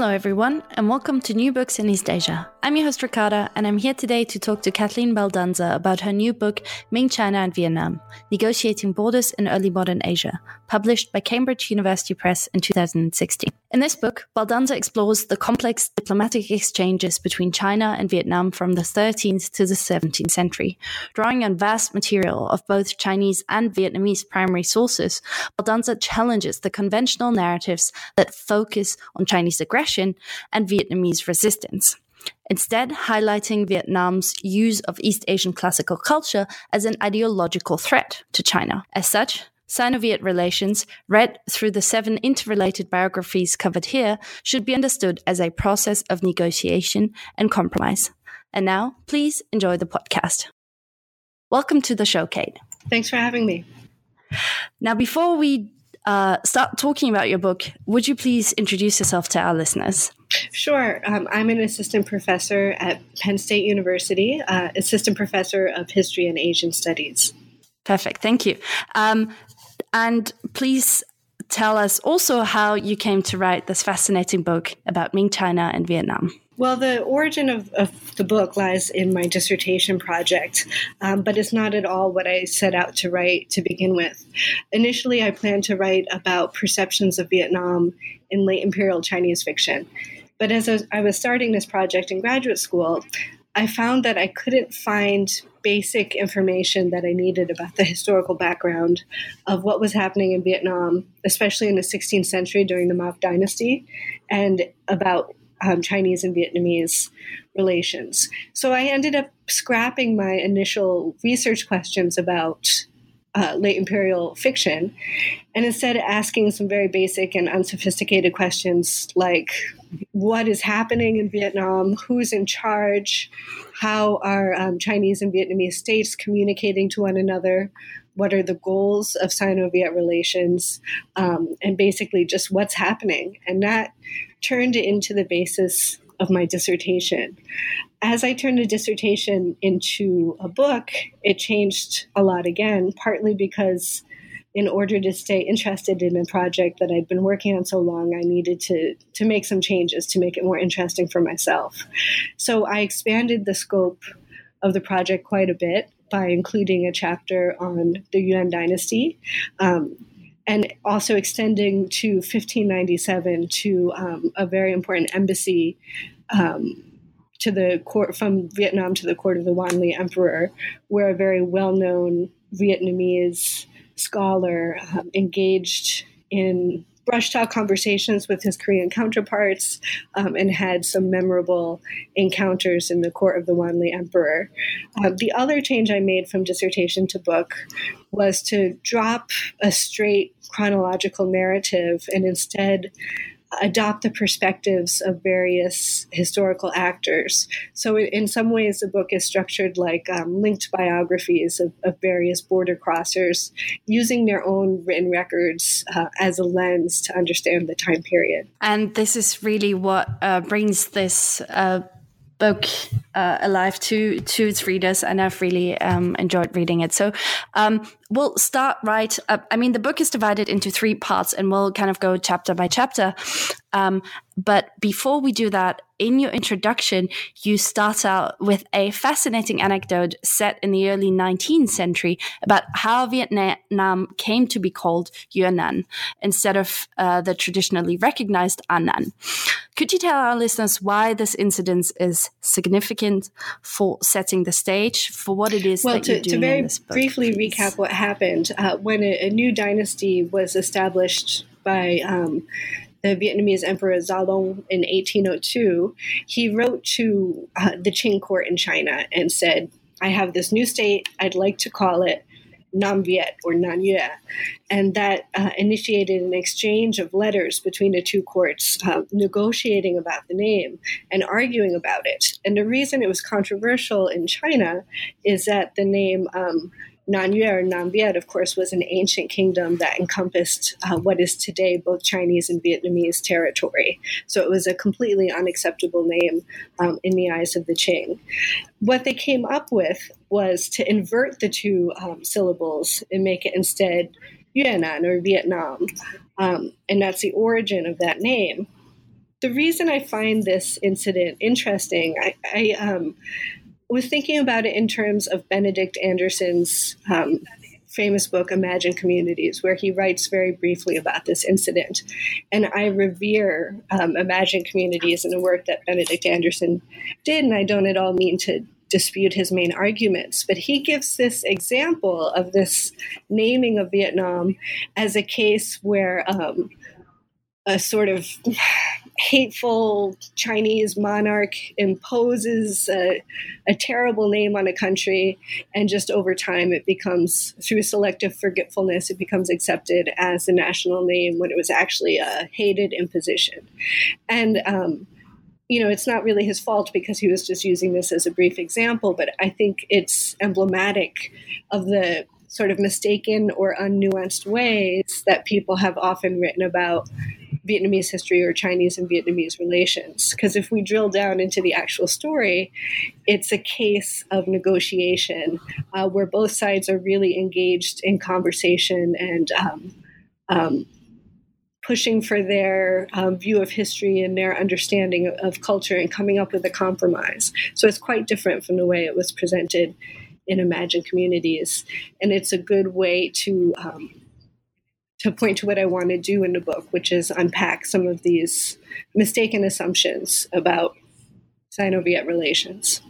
Hello, everyone, and welcome to New Books in East Asia. I'm your host, Ricarda, and I'm here today to talk to Kathleen Baldanza about her new book, Ming China and Vietnam Negotiating Borders in Early Modern Asia, published by Cambridge University Press in 2016. In this book, Baldanza explores the complex diplomatic exchanges between China and Vietnam from the 13th to the 17th century. Drawing on vast material of both Chinese and Vietnamese primary sources, Baldanza challenges the conventional narratives that focus on Chinese aggression and Vietnamese resistance instead highlighting Vietnam's use of East Asian classical culture as an ideological threat to China. As such, Sino Viet relations, read through the seven interrelated biographies covered here, should be understood as a process of negotiation and compromise. And now, please enjoy the podcast. Welcome to the show, Kate. Thanks for having me. Now, before we uh, start talking about your book, would you please introduce yourself to our listeners? Sure. Um, I'm an assistant professor at Penn State University, uh, assistant professor of history and Asian studies. Perfect. Thank you. Um, and please tell us also how you came to write this fascinating book about Ming China and Vietnam. Well, the origin of, of the book lies in my dissertation project, um, but it's not at all what I set out to write to begin with. Initially, I planned to write about perceptions of Vietnam in late imperial Chinese fiction. But as I was, I was starting this project in graduate school, I found that I couldn't find basic information that I needed about the historical background of what was happening in Vietnam, especially in the 16th century during the Mac Dynasty, and about um, Chinese and Vietnamese relations. So I ended up scrapping my initial research questions about uh, late imperial fiction and instead asking some very basic and unsophisticated questions like what is happening in Vietnam, who's in charge, how are um, Chinese and Vietnamese states communicating to one another, what are the goals of Sino Viet relations, um, and basically just what's happening. And that turned into the basis of my dissertation. As I turned a dissertation into a book, it changed a lot again, partly because in order to stay interested in a project that I'd been working on so long, I needed to, to make some changes to make it more interesting for myself. So I expanded the scope of the project quite a bit by including a chapter on the Yuan dynasty. Um, and also extending to 1597 to um, a very important embassy um, to the court from Vietnam to the court of the Wanli Emperor, where a very well-known Vietnamese scholar um, engaged in brush talk conversations with his Korean counterparts um, and had some memorable encounters in the court of the Wanli Emperor. Uh, the other change I made from dissertation to book was to drop a straight chronological narrative and instead adopt the perspectives of various historical actors. So, in some ways, the book is structured like um, linked biographies of, of, various border crossers using their own written records uh, as a lens to understand the time period. And this is really what uh, brings this. Uh book uh, alive to to its readers, and I've really um, enjoyed reading it. So um, we'll start right. Up. I mean, the book is divided into three parts, and we'll kind of go chapter by chapter. Um, but before we do that, in your introduction, you start out with a fascinating anecdote set in the early 19th century about how Vietnam came to be called Yuenan instead of uh, the traditionally recognized Annan. Could you tell our listeners why this incident is significant for setting the stage for what it is well, that to, you're doing to very in this book? briefly please. recap what happened uh, when a, a, new dynasty was established by um, the Vietnamese Emperor Long in 1802, he wrote to uh, the Qing court in China and said, I have this new state, I'd like to call it Nam Viet or Nan Yue. And that uh, initiated an exchange of letters between the two courts, uh, negotiating about the name and arguing about it. And the reason it was controversial in China is that the name um, Nanyue or Nam Viet, of course, was an ancient kingdom that encompassed uh, what is today both Chinese and Vietnamese territory. So it was a completely unacceptable name um, in the eyes of the Qing. What they came up with was to invert the two um, syllables and make it instead Yuenan or Vietnam. Um, and that's the origin of that name. The reason I find this incident interesting, I, I um, was thinking about it in terms of Benedict Anderson's um, famous book, Imagined Communities, where he writes very briefly about this incident. And I revere um, Imagined Communities and the work that Benedict Anderson did, and I don't at all mean to dispute his main arguments, but he gives this example of this naming of Vietnam as a case where um, a sort of hateful Chinese monarch imposes a, a, terrible name on a country, and just over time it becomes, through selective forgetfulness, it becomes accepted as a national name when it was actually a hated imposition. And, um, you know, it's not really his fault because he was just using this as a brief example, but I think it's emblematic of the sort of mistaken or unnuanced ways that people have often written about Vietnamese history or Chinese and Vietnamese relations. Because if we drill down into the actual story, it's a case of negotiation uh, where both sides are really engaged in conversation and um, um, pushing for their um, view of history and their understanding of, of culture and coming up with a compromise. So it's quite different from the way it was presented in Imagined Communities. And it's a good way to um, to point to what I want to do in the book, which is unpack some of these mistaken assumptions about Sino Viet relations.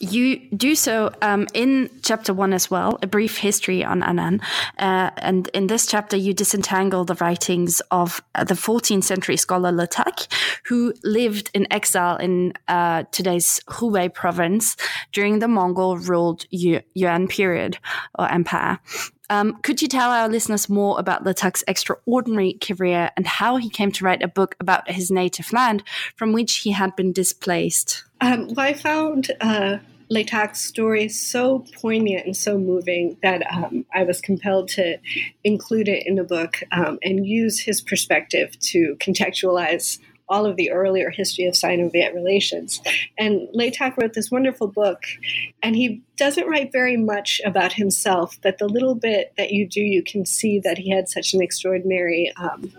You do so um, in chapter one as well, a brief history on Annan. Uh, and in this chapter, you disentangle the writings of uh, the 14th century scholar Le Tac, who lived in exile in uh, today's Hubei province during the Mongol ruled Yuan period or empire. Um, could you tell our listeners more about Le Tac's extraordinary career and how he came to write a book about his native land from which he had been displaced? Um, well, I found uh, story so poignant and so moving that um, I was compelled to include it in the book um, and use his perspective to contextualize all of the earlier history of Sino-Viet relations. And Le Tac wrote this wonderful book, and he doesn't write very much about himself, but the little bit that you do, you can see that he had such an extraordinary um,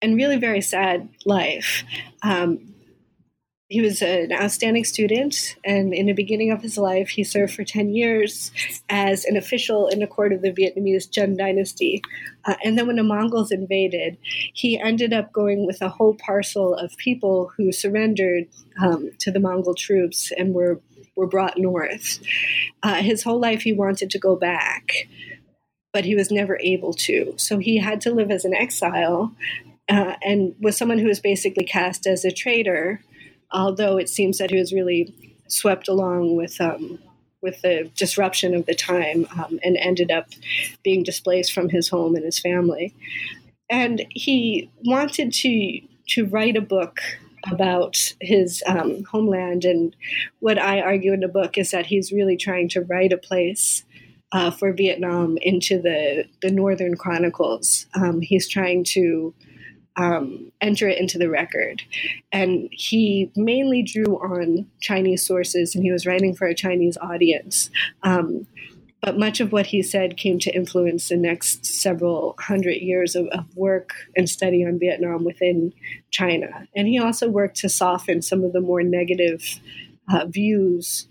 and really very sad life. Um, he was an outstanding student, and in the beginning of his life, he served for 10 years as an official in the court of the Vietnamese Tran dynasty. Uh, and then when the Mongols invaded, he ended up going with a whole parcel of people who surrendered um, to the Mongol troops and were, were brought north. Uh, his whole life, he wanted to go back, but he was never able to. So he had to live as an exile uh, and was someone who was basically cast as a traitor although it seems that he was really swept along with um, with the disruption of the time um, and ended up being displaced from his home and his family. And he wanted to to write a book about his um, homeland. And what I argue in the book is that he's really trying to write a place uh, for Vietnam into the the Northern Chronicles. Um, he's trying to um, enter it into the record. And he mainly drew on Chinese sources and he was writing for a Chinese audience. Um, but much of what he said came to influence the next several hundred years of, of, work and study on Vietnam within China. And he also worked to soften some of the more negative uh, views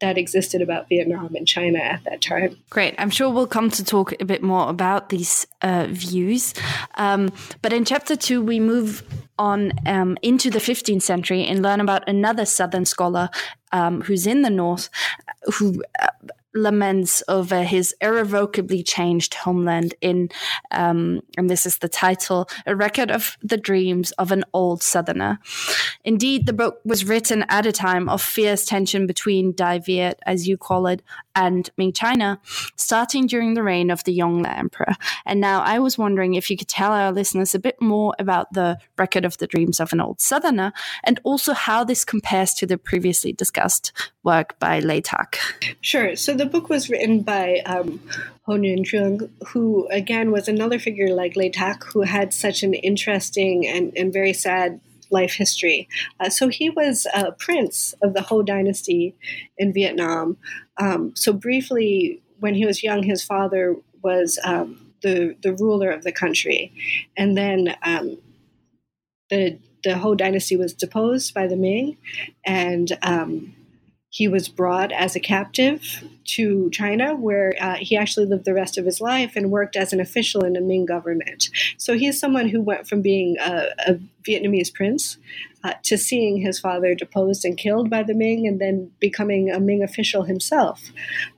that existed about Vietnam and China at that time. Great. I'm sure we'll come to talk a bit more about these uh, views. Um, but in chapter two, we move on um, into the 15th century and learn about another Southern scholar um, who's in the North, who laments over his irrevocably changed homeland in, um, and this is the title, A Record of the Dreams of an Old Southerner. Indeed, the book was written at a time of fierce tension between Dai Viet, as you call it, and Ming China, starting during the reign of the Yongle Emperor. And now I was wondering if you could tell our listeners a bit more about the record of the dreams of an old Southerner and also how this compares to the previously discussed work by Le Tac. Sure. So the book was written by um, Hou Yunzheng, who again was another figure like Le Tac, who had such an interesting and, and very sad life history. Uh, so he was a prince of the Ho dynasty in Vietnam. Um, so briefly, when he was young, his father was um, the the ruler of the country, and then um, the the Ho dynasty was deposed by the Ming, and um, he was brought as a captive to China, where uh, he actually lived the rest of his life and worked as an official in the Ming government. So he's someone who went from being a, a Vietnamese prince uh, to seeing his father deposed and killed by the Ming, and then becoming a Ming official himself.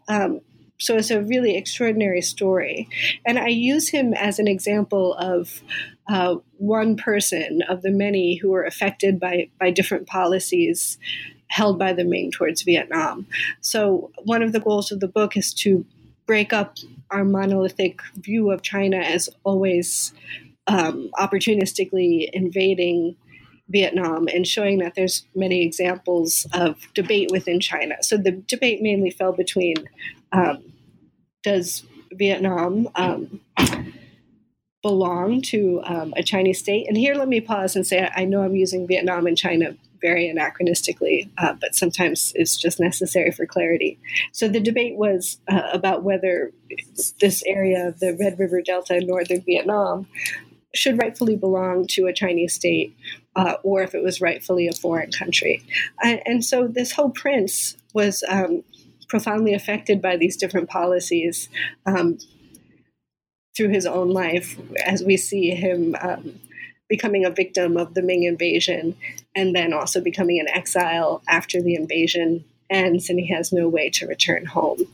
Um, so it's a really extraordinary story. And I use him as an example of uh, one person of the many who were affected by, by different policies held by the Ming towards Vietnam. So, one of the goals of the book is to break up our monolithic view of China as always um, opportunistically invading Vietnam and showing that there's many examples of debate within China. So the debate mainly fell between um, does Vietnam um, belong to um, a Chinese state? And here, let me pause and say I know I'm using Vietnam and China very anachronistically, uh, but sometimes it's just necessary for clarity. So the debate was uh, about whether this area of the Red River Delta in northern Vietnam should rightfully belong to a Chinese state uh, or if it was rightfully a foreign country. and so this Ho prince was um, profoundly affected by these different policies. Um, through his own life, as we see him um, becoming a victim of the Ming invasion and then also becoming an exile after the invasion. Ends and he has no way to return home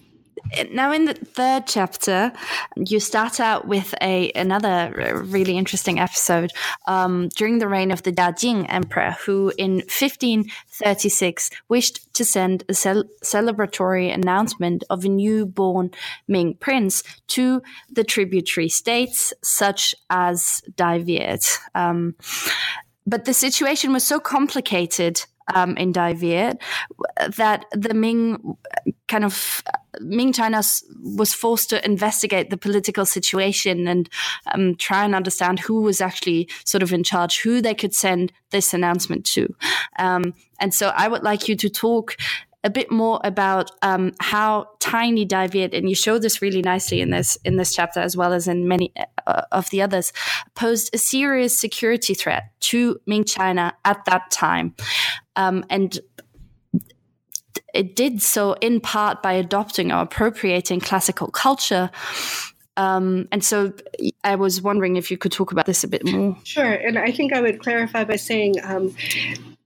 now in the third chapter you start out with a another really interesting episode um, during the reign of the Jiajing emperor who in 1536 wished to send a cel- celebratory announcement of a newborn Ming prince to the tributary states such as Dai Viet um, but the situation was so complicated um, in Dai Viet that the Ming kind of Ming China was forced to investigate the political situation and um, try and understand who was actually sort of in charge, who they could send this announcement to. Um, and so I would like you to talk a bit more about um, how tiny Dai Viet, and you show this really nicely in this in this chapter as well as in many uh, of the others, posed a serious security threat to Ming China at that time, um, and it did so in part by adopting or appropriating classical culture. Um, and so I was wondering if you could talk about this a bit more. Sure. And I think I would clarify by saying um,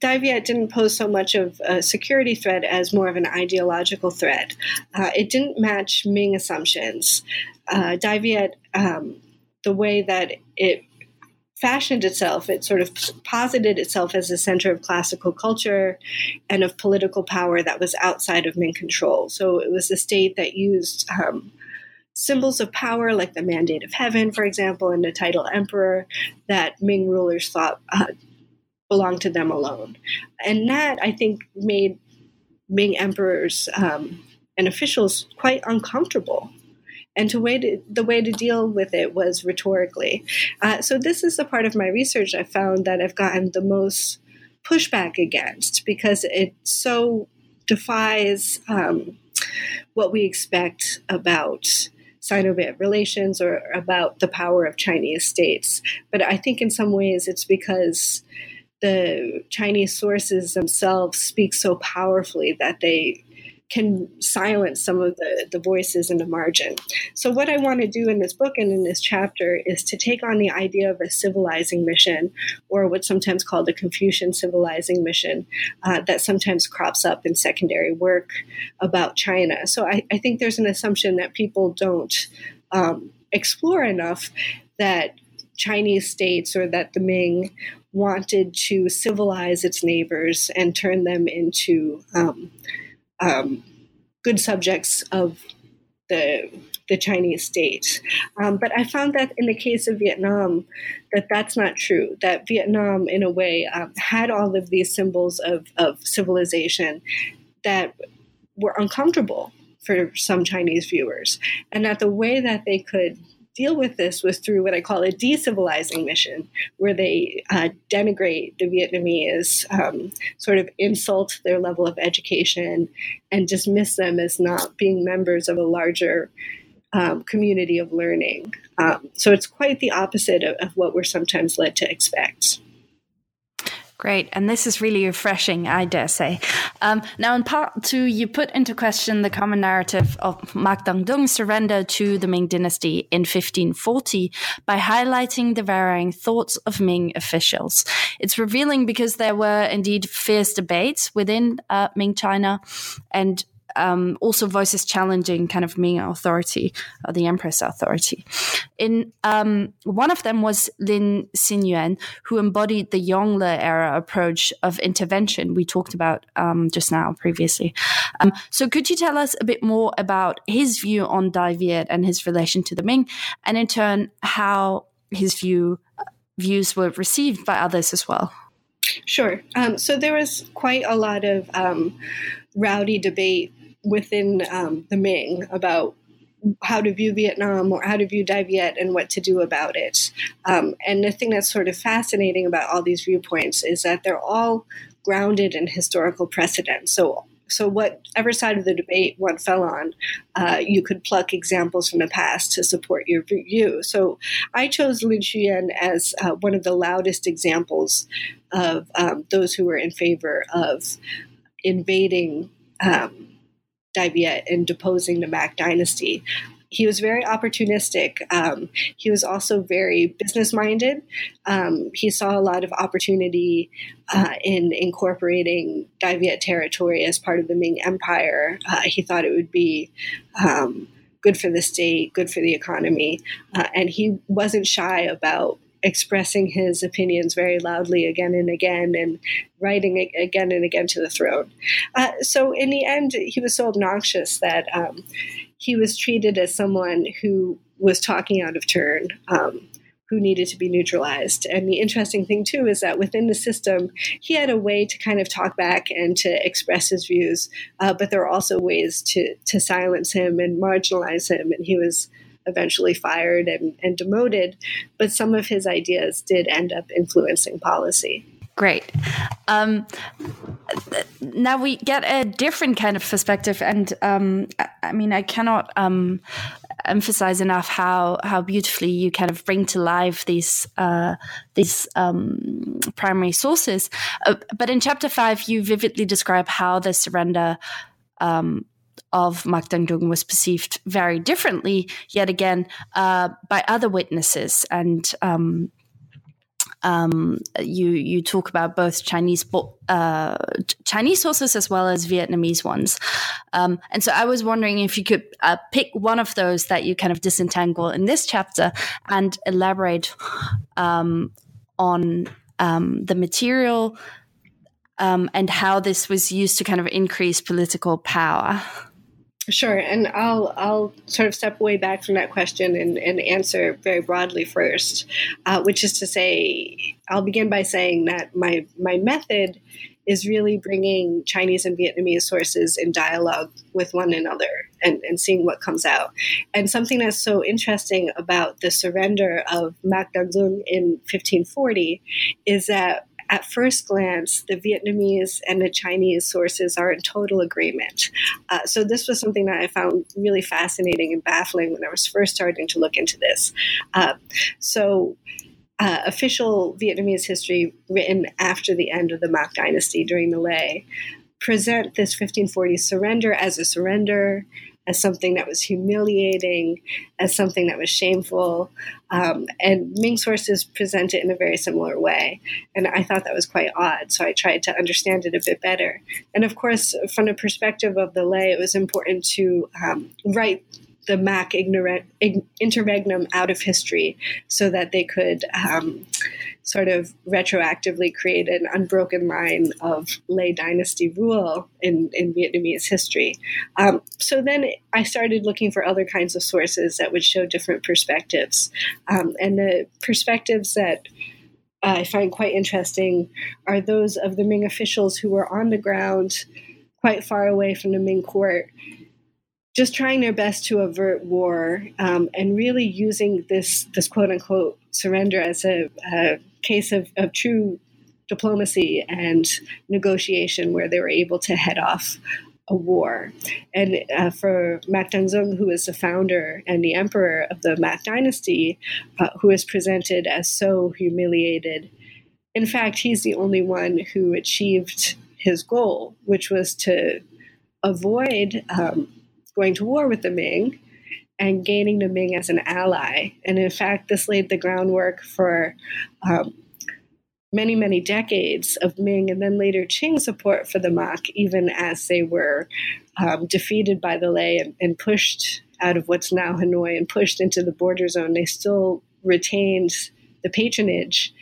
Dai Viet didn't pose so much of a security threat as more of an ideological threat. Uh, it didn't match Ming assumptions. Uh, Dai Viet, um, the way that it fashioned itself, it sort of posited itself as a center of classical culture and of political power that was outside of Ming control. So it was a state that used um, symbols of power, like the mandate of heaven, for example, and the title emperor, that Ming rulers thought uh, belonged to them alone. And that, I think, made Ming emperors um, and officials quite uncomfortable and to way to, the way to deal with it was rhetorically. Uh, so this is the part of my research I found that I've gotten the most pushback against because it so defies um, what we expect about Sino-Viet relations or about the power of Chinese states. But I think in some ways it's because the Chinese sources themselves speak so powerfully that they can silence some of the, the voices in the margin. So, what I want to do in this book and in this chapter is to take on the idea of a civilizing mission, or what's sometimes called a Confucian civilizing mission, uh, that sometimes crops up in secondary work about China. So, I, I think there's an assumption that people don't um, explore enough that Chinese states or that the Ming wanted to civilize its neighbors and turn them into um, um, good subjects of the the Chinese state. Um, but I found that in the case of Vietnam, that that's not true. That Vietnam, in a way, um, had all of these symbols of, of civilization that were uncomfortable for some Chinese viewers, and that the way that they could deal with this was through what I call a decivilizing mission, where they uh, denigrate the Vietnamese, um, sort of insult their level of education, and dismiss them as not being members of a larger um, community of learning. Um, so it's quite the opposite of, of what we're sometimes led to expect. Great. And this is really refreshing, I dare say. Um, now, in part two, you put into question the common narrative of Mac Dangdung's surrender to the Ming dynasty in 1540 by highlighting the varying thoughts of Ming officials. It's revealing because there were indeed fierce debates within uh, Ming China and um, also voices challenging kind of Ming authority, uh, the empress authority. In um, one of them was Lin Xiyuan, who embodied the Yongle era approach of intervention we talked about um, just now previously. Um, so, could you tell us a bit more about his view on Dai Viet and his relation to the Ming, and in turn how his view views were received by others as well? Sure. Um, so there was quite a lot of um, rowdy debate within um, the Ming about how to view Vietnam or how to view Dai Viet and what to do about it. Um, and the thing that's sort of fascinating about all these viewpoints is that they're all grounded in historical precedent. So so whatever side of the debate one fell on, uh, you could pluck examples from the past to support your view. So I chose Lin Xiyuan as uh, one of the loudest examples of um, those who were in favor of invading um, Dai Viet and deposing the Mac dynasty. He was very opportunistic. Um, he was also very business minded. Um, he saw a lot of opportunity uh, in incorporating Dai Viet territory as part of the Ming Empire. Uh, he thought it would be um, good for the state, good for the economy, uh, and he wasn't shy about expressing his opinions very loudly again and again and writing again and again to the throne. Uh, so in the end, he was so obnoxious that um, he was treated as someone who was talking out of turn. Um, who needed to be neutralized. And the interesting thing, too, is that within the system, he had a way to kind of talk back and to express his views, uh, but there were also ways to, to silence him and marginalize him. And he was eventually fired and, and demoted, but some of his ideas did end up influencing policy. Great. Um, now we get a different kind of perspective, and um, I mean, I cannot um, emphasize enough how how beautifully you kind of bring to life these uh, these um, primary sources. Uh, but in chapter five, you vividly describe how the surrender um, of Mac Dangdung was perceived very differently, yet again, uh, by other witnesses. And um, um, you you talk about both Chinese uh, Chinese sources as well as Vietnamese ones, um, and so I was wondering if you could uh, pick one of those that you kind of disentangle in this chapter and elaborate um, on um, the material um, and how this was used to kind of increase political power. Sure, and I'll I'll sort of step way back from that question and, and answer very broadly first, uh, which is to say, I'll begin by saying that my my method is really bringing Chinese and Vietnamese sources in dialogue with one another and, and seeing what comes out. And something that's so interesting about the surrender of Mac Dangdung in 1540 is that at first glance, the Vietnamese and the Chinese sources are in total agreement. Uh, so this was something that I found really fascinating and baffling when I was first starting to look into this. Uh, so. Uh, official Vietnamese history written after the end of the Mac dynasty during the Le present this 1540 surrender as a surrender as something that was humiliating, as something that was shameful. Um, and Ming sources present it in a very similar way. And I thought that was quite odd. So I tried to understand it a bit better. And of course, from the perspective of the Lê, it was important to um, write the Mac interregnum out of history so that they could um, sort of retroactively create an unbroken line of Lê dynasty rule in, in Vietnamese history. Um, so then I started looking for other kinds of sources that would show different perspectives. Um, and the perspectives that I find quite interesting are those of the Ming officials who were on the ground quite far away from the Ming court just trying their best to avert war um, and really using this this quote unquote surrender as a, a case of, of true diplomacy and negotiation where they were able to head off a war. And uh, for Mac Dangdung, who is the founder and the emperor of the Mac dynasty, uh, who is presented as so humiliated, in fact, he's the only one who achieved his goal, which was to avoid um, going to war with the Ming and gaining the Ming as an ally. And in fact, this laid the groundwork for um, many, many decades of Ming and then later Qing support for the Mac, even as they were um, defeated by the Lê and, and, pushed out of what's now Hanoi and pushed into the border zone. They still retained the patronage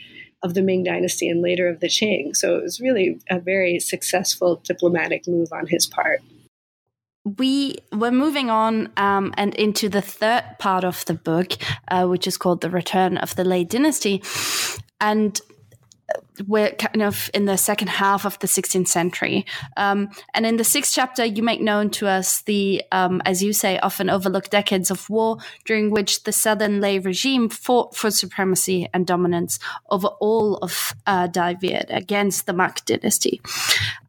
of the Ming dynasty and later of the Qing. So it was really a very successful diplomatic move on his part we were moving on um, and into the third part of the book, uh, which is called The Return of the Lê Dynasty. And we're kind of in the second half of the 16th century. Um, and in the sixth chapter, you make known to us the, um, as you say, often overlooked decades of war during which the Southern Lê regime fought for supremacy and dominance over all of uh, Viet against the Mac dynasty.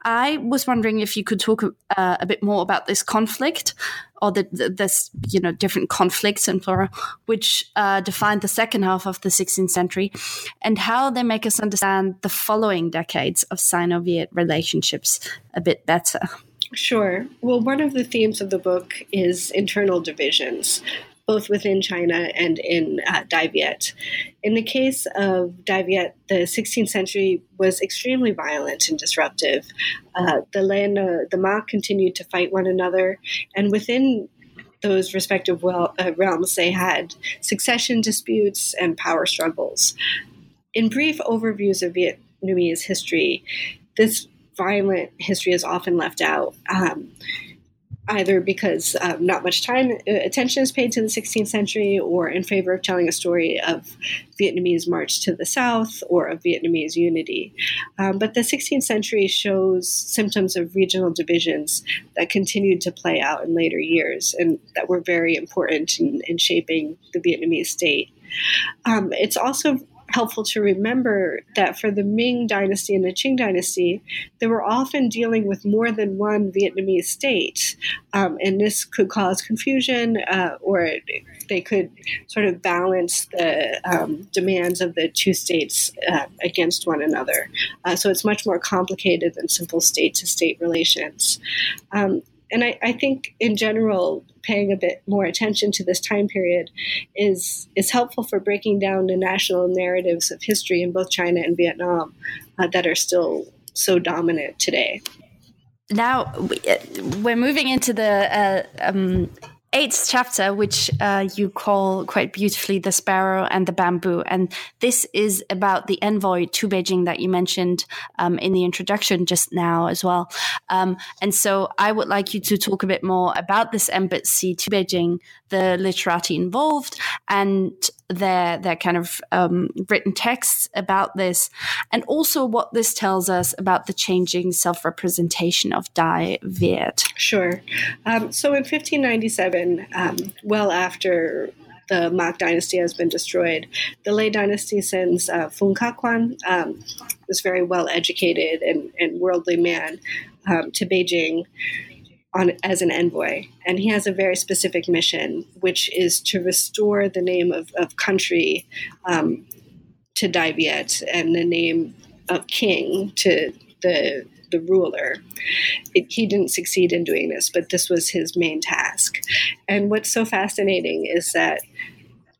I was wondering if you could talk uh, a bit more about this conflict or the, the, this you know different conflicts in plural, which uh, defined the second half of the 16th century, and how they make us understand the following decades of Sino-Viet relationships a bit better. Sure. Well, one of the themes of the book is internal divisions both within China and in uh, Dai Viet. In the case of Dai Viet, the 16th century was extremely violent and disruptive. Uh, the Lê and the, the Mac continued to fight one another, and within those respective uh, realms, they had succession disputes and power struggles. In brief overviews of Vietnamese history, this violent history is often left out. Um, either because um, not much time uh, attention is paid to the 16th century or in favor of telling a story of Vietnamese march to the south or of Vietnamese unity. Um, but the 16th century shows symptoms of regional divisions that continued to play out in later years and that were very important in, in shaping the Vietnamese state. Um, it's also helpful to remember that for the Ming dynasty and the Qing dynasty, they were often dealing with more than one Vietnamese state. Um, and this could cause confusion uh, or they could sort of balance the um, demands of the two states uh, against one another. Uh, so it's much more complicated than simple state to state relations. Um, and I, I, think in general, paying a bit more attention to this time period is is helpful for breaking down the national narratives of history in both China and Vietnam uh, that are still so dominant today. Now uh, we're moving into the uh, um, eighth chapter, which uh, you call quite beautifully the sparrow and the bamboo. And this is about the envoy to Beijing that you mentioned um, in the introduction just now as well. Um, and so I would like you to talk a bit more about this embassy to Beijing, the literati involved, and their their kind of um, written texts about this, and also what this tells us about the changing self representation of Dai Viet. Sure. Um, so in 1597, um, well after the Mac dynasty has been destroyed. The Lê dynasty sends uh, Phung Khac Khoan, um, this very well educated and, and worldly man, um, to Beijing on as an envoy, and he has a very specific mission, which is to restore the name of, of country um, to Dai Viet and the name of king to the the ruler. It, he didn't succeed in doing this, but this was his main task. And what's so fascinating is that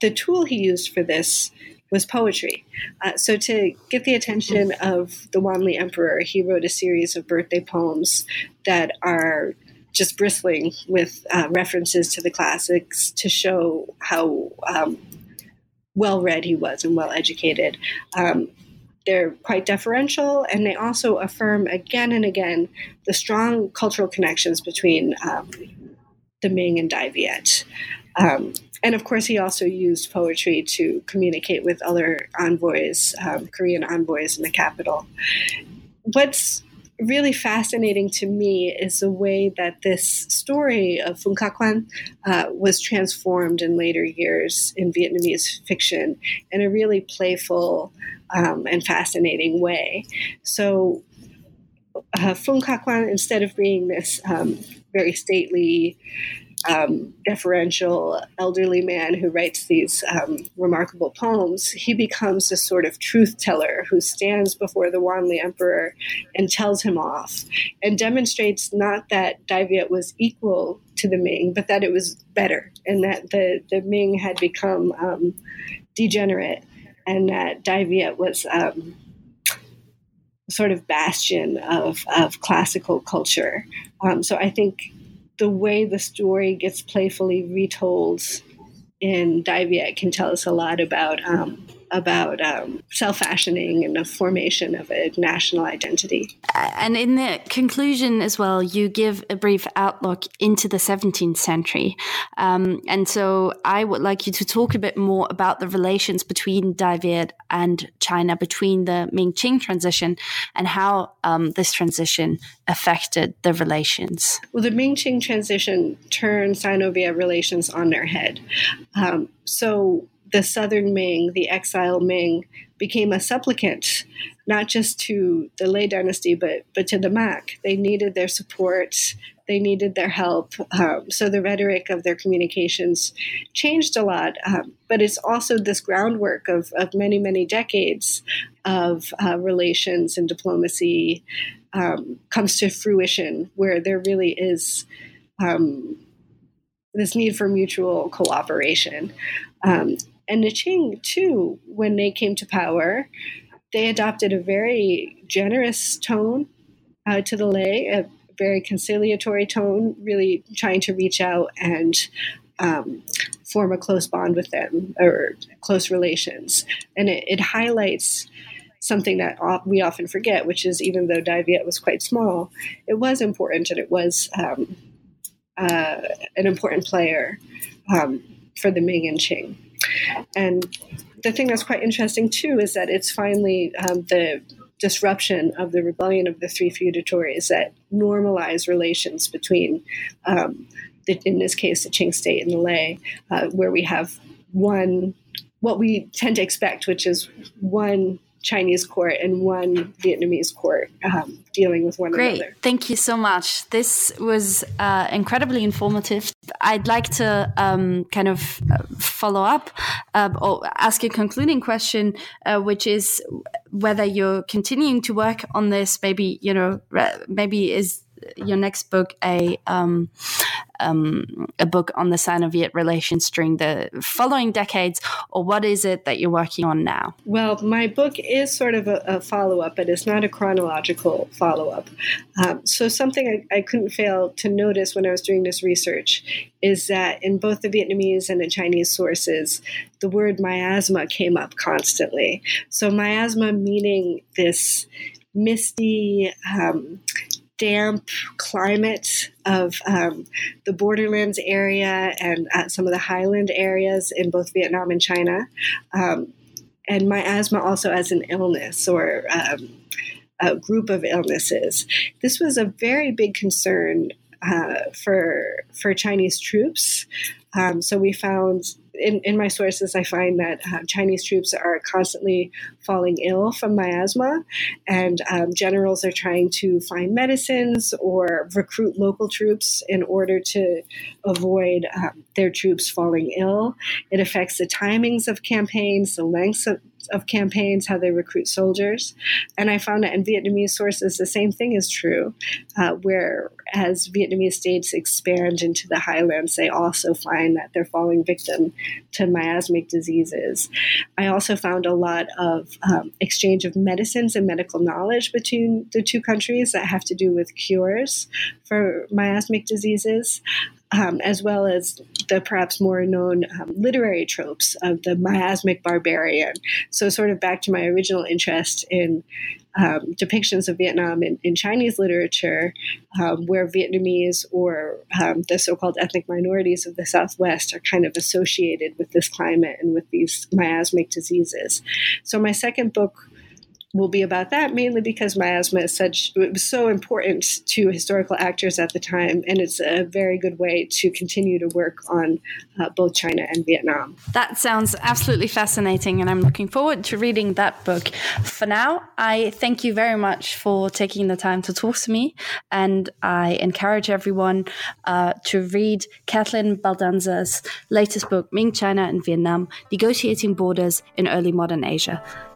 the tool he used for this was poetry. Uh, so, to get the attention of the Wanli Emperor, he wrote a series of birthday poems that are just bristling with uh, references to the classics to show how um, well read he was and well educated. Um, they're quite deferential, and they also affirm again and again the strong cultural connections between um, the Ming and Dai Viet. Um, and of course, he also used poetry to communicate with other envoys, um, Korean envoys in the capital. What's really fascinating to me is the way that this story of Phung Khac Khoan uh, was transformed in later years in Vietnamese fiction in a really playful um, and fascinating way. So, uh, Phung Khac Khoan, instead of being this um, very stately, um, deferential elderly man who writes these um, remarkable poems, he becomes a sort of truth teller who stands before the Wanli emperor and tells him off and demonstrates not that Dai Viet was equal to the Ming, but that it was better and that the, the Ming had become um, degenerate and that Dai Viet was um, sort of bastion of, of classical culture. Um, so I think the way the story gets playfully retold in Dai can tell us a lot about um, about um, self fashioning and the formation of a national identity. And in the conclusion as well, you give a brief outlook into the 17th century. Um, and so I would like you to talk a bit more about the relations between Dai Viet and China, between the Ming Qing transition, and how um, this transition affected the relations. Well, the Ming Qing transition turned Sino Viet relations on their head. Um, so the Southern Ming, the exile Ming, became a supplicant, not just to the Lê dynasty, but, but to the Mac. They needed their support, they needed their help. Um, so the rhetoric of their communications changed a lot. Um, but it's also this groundwork of, of many, many decades of uh, relations and diplomacy um, comes to fruition, where there really is um, this need for mutual cooperation. Um, and the Qing, too, when they came to power, they adopted a very generous tone uh, to the Lê, a very conciliatory tone, really trying to reach out and um, form a close bond with them or close relations. And it, it highlights something that we often forget, which is even though Dai Viet was quite small, it was important and it was um, uh, an important player um, for the Ming and Qing. And the thing that's quite interesting too is that it's finally um, the disruption of the rebellion of the three feudatories that normalize relations between, um, the, in this case, the Qing state and the Lê, uh, where we have one, what we tend to expect, which is one Chinese court and one Vietnamese court um, dealing with one Great. another. Thank you so much. This was uh, incredibly informative. I'd like to um, kind of uh, follow up uh, or ask a concluding question, uh, which is whether you're continuing to work on this. Maybe you know, maybe is your next book a um, um, a book on the Sino-Viet relations during the following decades, or what is it that you're working on now? Well, my book is sort of a, a follow-up, but it's not a chronological follow-up. Um, so something I, I couldn't fail to notice when I was doing this research is that in both the Vietnamese and the Chinese sources, the word miasma came up constantly. So miasma meaning this misty, um, damp climate of um, the borderlands area and uh, some of the highland areas in both Vietnam and China. Um, and miasma also as an illness or um, a group of illnesses. This was a very big concern uh, for for Chinese troops. Um, so we found in, in my sources, I find that uh, Chinese troops are constantly falling ill from miasma, and um, generals are trying to find medicines or recruit local troops in order to avoid um, their troops falling ill. It affects the timings of campaigns, the lengths of, of campaigns, how they recruit soldiers. And I found that in Vietnamese sources, the same thing is true, uh, where as Vietnamese states expand into the highlands, they also find that they're falling victim to miasmic diseases. I also found a lot of um, exchange of medicines and medical knowledge between the two countries that have to do with cures for miasmic diseases. Um, as well as the perhaps more known um, literary tropes of the miasmic barbarian. So, sort of back to my original interest in um, depictions of Vietnam in, in Chinese literature, um, where Vietnamese or um, the so called ethnic minorities of the Southwest are kind of associated with this climate and with these miasmic diseases. So, my second book will be about that mainly because miasma is such it was so important to historical actors at the time and it's a very good way to continue to work on uh, both china and vietnam. That sounds absolutely fascinating and i'm looking forward to reading that book. For now i thank you very much for taking the time to talk to me and i encourage everyone uh, to read kathleen baldanza's latest book ming china and vietnam negotiating borders in early modern asia